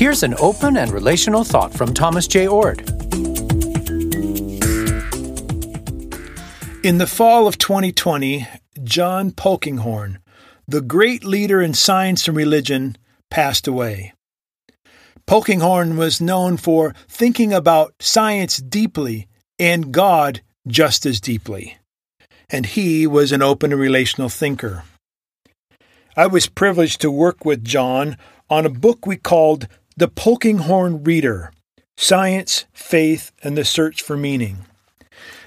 Here's an open and relational thought from Thomas Jay Oord. In the fall of 2020, John Polkinghorne, the great leader in science and religion, passed away. Polkinghorne was known for thinking about science deeply and God just as deeply. And he was an open and relational thinker. I was privileged to work with John on a book we called The Polkinghorne Reader Science, Faith, and the Search for Meaning.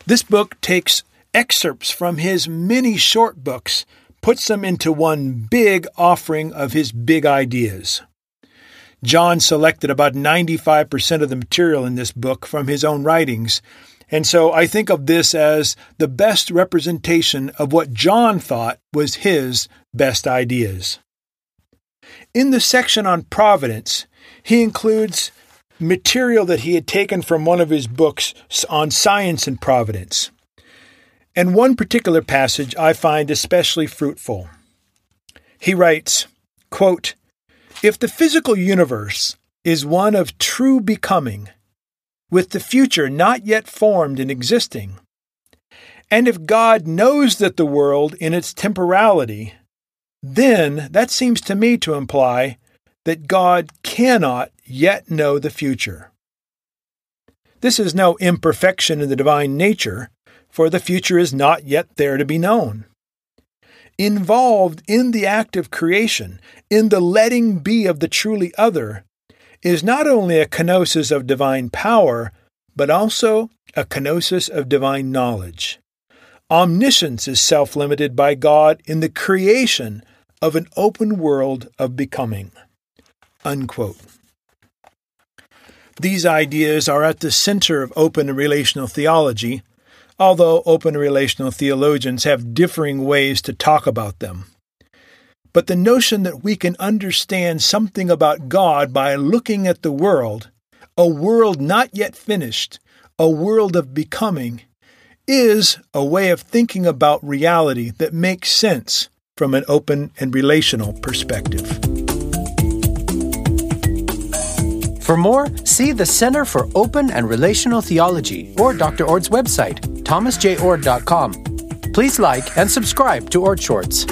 This book takes excerpts from his many short books, puts them into one big offering of his big ideas. John selected about 95% of the material in this book from his own writings, and so I think of this as the best representation of what John thought was his best ideas. In the section on providence, he includes material that he had taken from one of his books on science and providence. And one particular passage I find especially fruitful. He writes, quote, If the physical universe is one of true becoming, with the future not yet formed and existing, and if God knows that the world in its temporality then that seems to me to imply that God cannot yet know the future. This is no imperfection in the divine nature, for the future is not yet there to be known. Involved in the act of creation, in the letting be of the truly other, is not only a kenosis of divine power, but also a kenosis of divine knowledge. Omniscience is self limited by God in the creation of an open world of becoming. Unquote. These ideas are at the center of open relational theology, although open relational theologians have differing ways to talk about them. But the notion that we can understand something about God by looking at the world, a world not yet finished, a world of becoming, is a way of thinking about reality that makes sense from an open and relational perspective. For more, see the Center for Open and Relational Theology or Dr. Oord's website, thomasjayoord.com. Please like and subscribe to Ord Shorts.